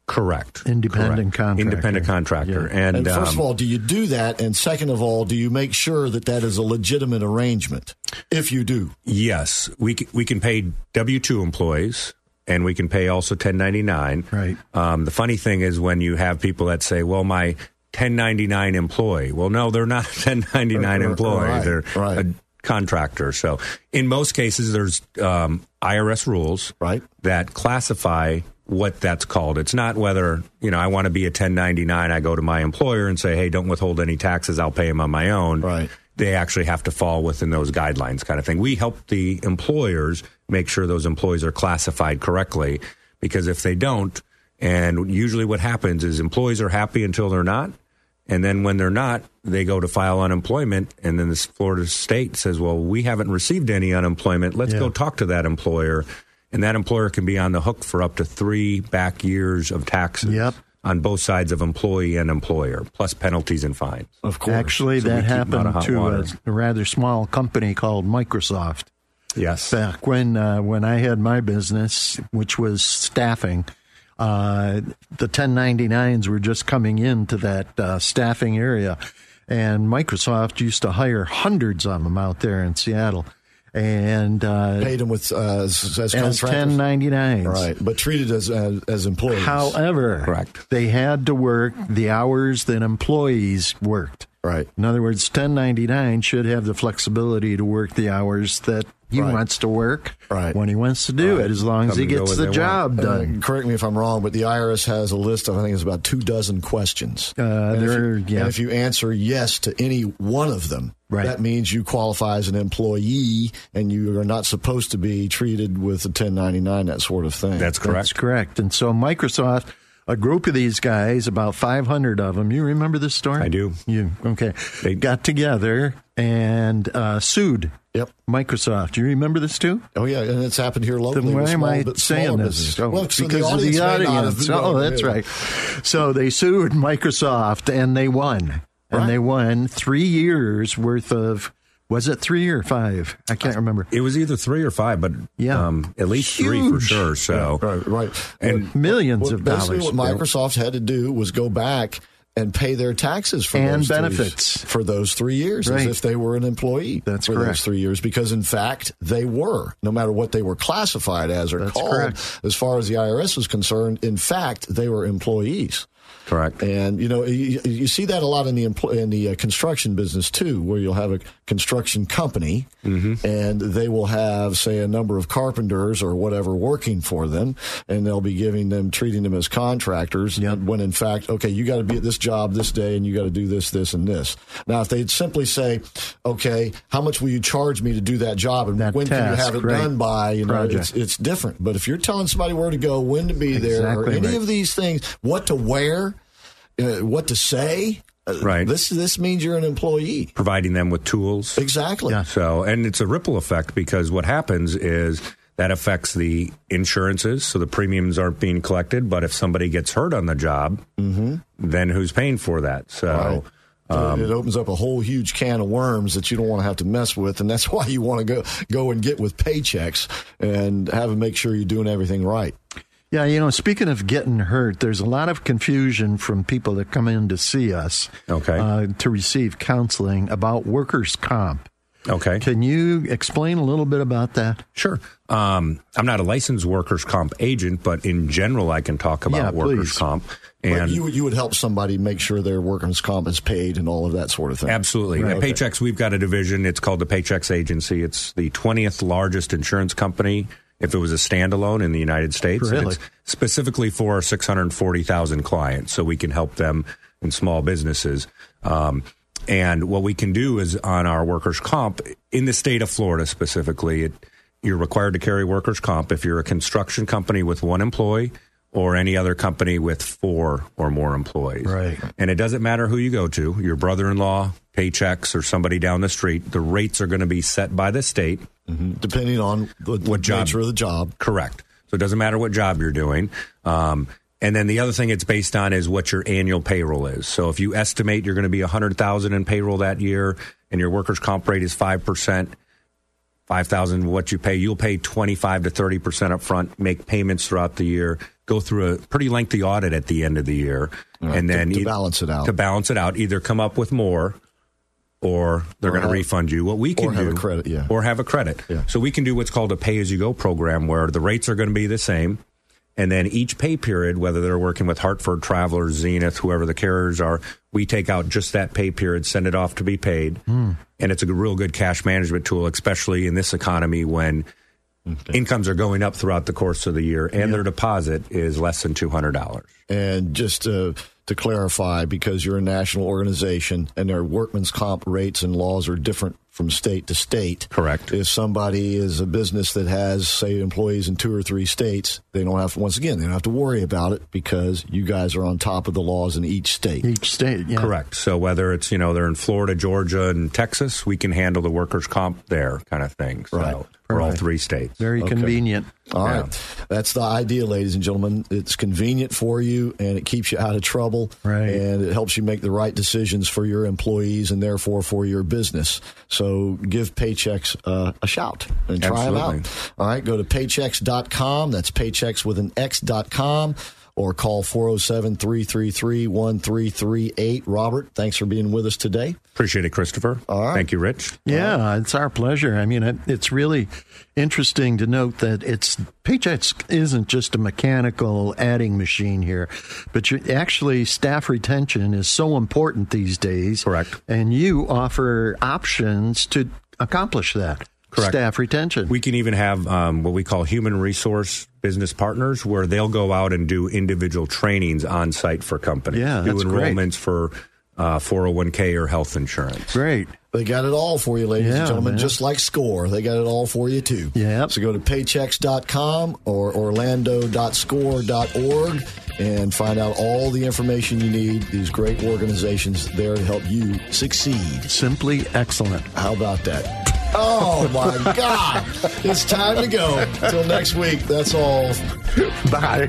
Correct. Independent Correct. contractor. Independent contractor. Yeah. And, And first of um, all, do you do that? And second of all, do you make sure that that is a legitimate arrangement? If you do, Yes, we c- we can pay W two employees, and we can pay also 1099. Right. Um, the funny thing is when you have people that say, "Well, my 1099 employee." Well, no, they're not a 1099 Right, employee. right, they're right. a contractor. So, in most cases, there's um, IRS rules Right. that classify what that's called. It's not whether, you know, I want to be a 1099, I go to my employer and say, "Hey, don't withhold any taxes, I'll pay them on my own." Right. They actually have to fall within those guidelines kind of thing. We help the employers make sure those employees are classified correctly because if they don't, and usually what happens is employees are happy until they're not. And then when they're not, they go to file unemployment, and then this Florida state says, "Well, we haven't received any unemployment. Let's Yeah. go talk to that employer." And that employer can be on the hook for up to three back years of taxes Yep. On both sides of employee and employer, plus penalties and fines. of course. Actually, So that keep 'em out of happened to a, a rather small company called Microsoft. Yes. Back when uh, when I had my business, which was staffing, uh, the 1099s were just coming into that uh, staffing area, and Microsoft used to hire hundreds of them out there in Seattle, and uh, paid them with uh, as, as as 1099s. right, but treated as as, as employees. However, Correct. they had to work the hours that employees worked. Right. In other words, 1099 should have the flexibility to work the hours that he Right. wants to work Right. when he wants to do it, as long as Come he gets the they want. job Uh, done. correct me if I'm wrong, but the IRS has a list of I think it's about two dozen questions. Uh, and, if there- you, yeah. and if you answer yes to any one of them, Right. that means you qualify as an employee, and you are not supposed to be treated with a 1099, that sort of thing. That's correct. That's correct. And so Microsoft, a group of these guys, about 500 of them, you remember this story? I do. You okay? They- got together and uh, sued Yep. Microsoft. Do you remember this too? Oh yeah, and it's happened here locally. Then why with am I but saying this? Oh, well, because the of the audience Oh, that's right. So they sued Microsoft and they won. And they won three years worth of, was it three or five? I can't remember. It was either three or five, but Yeah. um, at least three for sure. So Right, right. And Millions Well, of basically dollars. what Microsoft had to do was go back and pay their taxes for And those three- benefits. for those three years Right. as if they were an employee That's for correct. those three years because in fact they were no matter what they were classified as or That's called correct. as far as the IRS was concerned in fact they were employees Correct. And you know you, you see that a lot in the empl- in the uh, construction business too, where you'll have a construction company, Mm-hmm. and they will have say a number of carpenters or whatever working for them, and they'll be giving them treating them as contractors. When in fact, okay, you got to be at this job this day, and you got to do this, this, and this. Now, if they'd simply say, okay, how much will you charge me to do that job, and That when can you have it right. done by? You know, Project. it's it's different. But if you're telling somebody where to go, when to be there, or any right. of these things, what to wear, uh, what to say, Right. This this means you're an employee. Providing them with tools. Exactly. So, and it's a ripple effect because what happens is that affects the insurances, so the premiums aren't being collected. But if somebody gets hurt on the job, then who's paying for that? So, Uh, it opens up a whole huge can of worms that you don't want to have to mess with, and that's why you want to go go and get with Paychex and have them make sure you're doing everything right. Yeah, you know, speaking of getting hurt, there's a lot of confusion from people that come in to see us Okay. uh, to receive counseling about workers' comp. okay. Can you explain a little bit about that? Sure. Um, I'm not a licensed workers' comp agent, but in general, I can talk about Yeah, workers' please. comp. But And you you would help somebody make sure their workers' comp is paid and all of that sort of thing. Absolutely. Right. At Okay. Paychex, we've got a division. It's called the Paychex Agency. It's the 20th largest insurance company if it was a standalone in the United States. Really? it's specifically for our 640,000 clients, so we can help them in small businesses. Um, and what we can do is on our workers' comp in the state of Florida specifically, it, you're required to carry workers' comp if you're a construction company with one employee or any other company with four or more employees. Right. And it doesn't matter who you go to, your brother in law, Paychex, or somebody down the street, the rates are going to be set by the state. Depending on the, the What job? nature of the job. Correct. So it doesn't matter what job you're doing. Um, and then the other thing it's based on is what your annual payroll is. So if you estimate you're going to be 100,000 in payroll that year and your workers' comp rate is 5%, 5,000 what you pay, you'll pay 25 to 30% up front, make payments throughout the year, go through a pretty lengthy audit at the end of the year and then to eith- balance it out. To balance it out, either come up with more or they're going to have- refund you. What we can or have do a credit, yeah. or have a credit. Yeah. So we can do what's called a pay as you go program where the rates are going to be the same. And then each pay period, whether they're working with Hartford, Travelers, Zenith, whoever the carriers are, we take out just that pay period, send it off to be paid. Hmm. And it's a real good cash management tool, especially in this economy when incomes are going up throughout the course of the year and their deposit is less than $200. And just to, to clarify, because you're a national organization and their workman's comp rates and laws are different from state to state. Correct. If somebody is a business that has, say, employees in two or three states, they don't have, once again, they don't have to worry about it because you guys are on top of the laws in each state. Each state, yeah. Correct. So whether it's, you know, they're in Florida, Georgia, and Texas, we can handle the workers' comp there kind of thing. So Right. for all three states. Very convenient. All Yeah. right. That's the idea, ladies and gentlemen. It's convenient for you and it keeps you out of trouble. Right. And it helps you make the right decisions for your employees and therefore for your business. So give Paychex uh, a shout and try them out. All right. Go to paychex.com. That's paychex with an X.com or call 407 333 1338. Robert, thanks for being with us today. Appreciate it, Christopher. All right. Thank you, Rich. Yeah, it's our pleasure. I mean, it, it's really interesting to note that it's Paychex isn't just a mechanical adding machine here, but you actually staff retention is so important these days. Correct. And you offer options to accomplish that. Correct. Staff retention. We can even have um, what we call human resource business partners, where they'll go out and do individual trainings on site for companies. Yeah, do that's great. enrollments for uh, 401k or health insurance. Great. They got it all for you, ladies Yeah, and gentlemen, man. just like SCORE. They got it all for you, too. Yep. So go to paychex.com or orlando.score.org and find out all the information you need. These great organizations there to help you succeed. Simply excellent. How about that? Oh, my God. It's time to go. Until next week, that's all. Bye.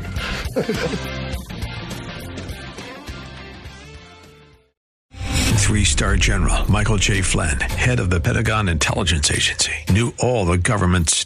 Three star general Michael J. Flynn, head of the Pentagon Intelligence Agency, knew all the government's